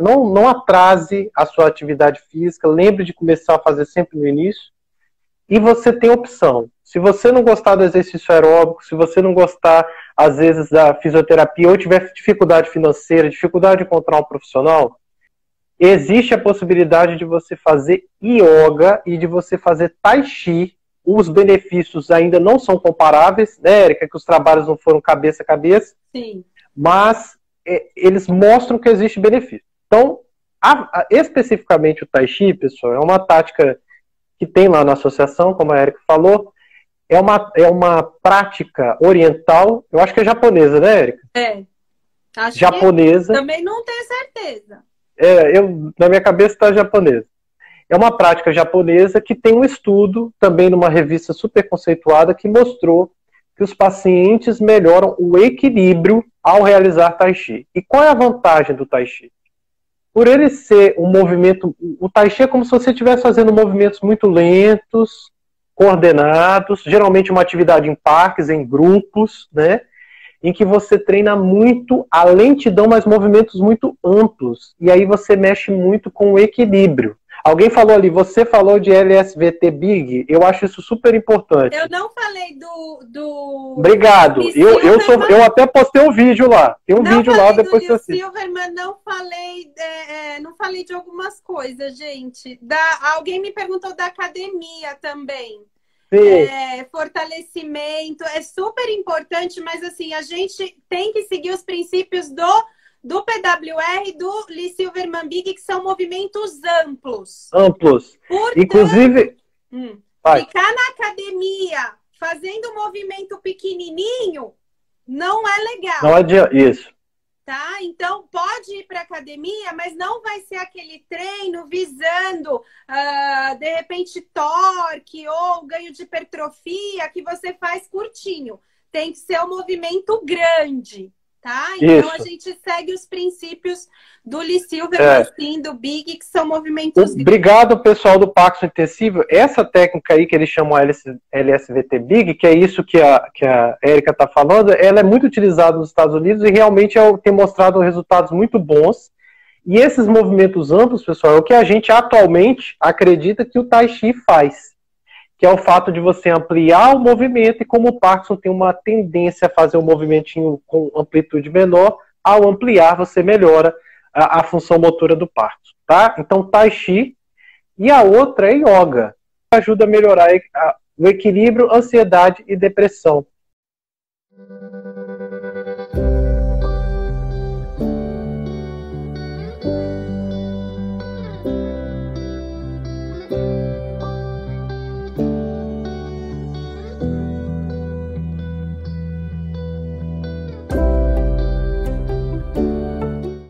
não, não atrase a sua atividade física, lembre de começar a fazer sempre no início. E você tem opção. Se você não gostar do exercício aeróbico, se você não gostar, às vezes, da fisioterapia, ou tiver dificuldade financeira, dificuldade de encontrar um profissional, existe a possibilidade de você fazer yoga e de você fazer tai chi. Os benefícios ainda não são comparáveis, né, Erika? Que os trabalhos não foram cabeça a cabeça. Sim. Mas é, eles mostram que existe benefício. Então, a, a, especificamente o Tai Chi, pessoal, é uma tática que tem lá na associação, como a Erika falou, é uma, é uma prática oriental, eu acho que é japonesa, né, Erika? É. Acho japonesa. também não tenho certeza. É, eu, na minha cabeça está japonesa. É uma prática japonesa que tem um estudo, também numa revista super conceituada, que mostrou que os pacientes melhoram o equilíbrio ao realizar Tai Chi. E qual é a vantagem do Tai Chi? Por ele ser um movimento. O Tai Chi é como se você estivesse fazendo movimentos muito lentos, coordenados, geralmente uma atividade em parques, em grupos, né? em que você treina muito a lentidão, mas movimentos muito amplos. E aí você mexe muito com o equilíbrio. Alguém falou ali, você falou de LSVT Big, eu acho isso super importante. Eu não falei do. do Obrigado. Eu, eu, sou, eu até postei um vídeo lá. Tem um não vídeo lá, depois do você Silverman, não falei, é, é, não falei de algumas coisas, gente. Da, alguém me perguntou da academia também é, fortalecimento, é super importante, mas assim, a gente tem que seguir os princípios do, do PWR e do Lee Silverman Big, que são movimentos amplos. Amplos. Portanto, Inclusive. Hum, ficar na academia fazendo um movimento pequenininho não é legal. Não adianta. Isso tá? Então pode ir para academia, mas não vai ser aquele treino visando uh, de repente torque ou ganho de hipertrofia que você faz curtinho. Tem que ser um movimento grande, tá? Então Isso. a gente segue os princípios do Lee Silver, é. assim, do Big, que são movimentos. Obrigado, pessoal do Paxo Intensivo. Essa técnica aí que eles chamam LS, LSVT Big, que é isso que a, que a Erika está falando, ela é muito utilizada nos Estados Unidos e realmente é, tem mostrado resultados muito bons. E esses movimentos amplos, pessoal, é o que a gente atualmente acredita que o Tai Chi faz que é o fato de você ampliar o movimento, e como o Parkinson tem uma tendência a fazer um movimentinho com amplitude menor, ao ampliar você melhora a, a função motora do Parkinson, tá? Então, Tai Chi, e a outra é Yoga, ajuda a melhorar a, o equilíbrio, ansiedade e depressão.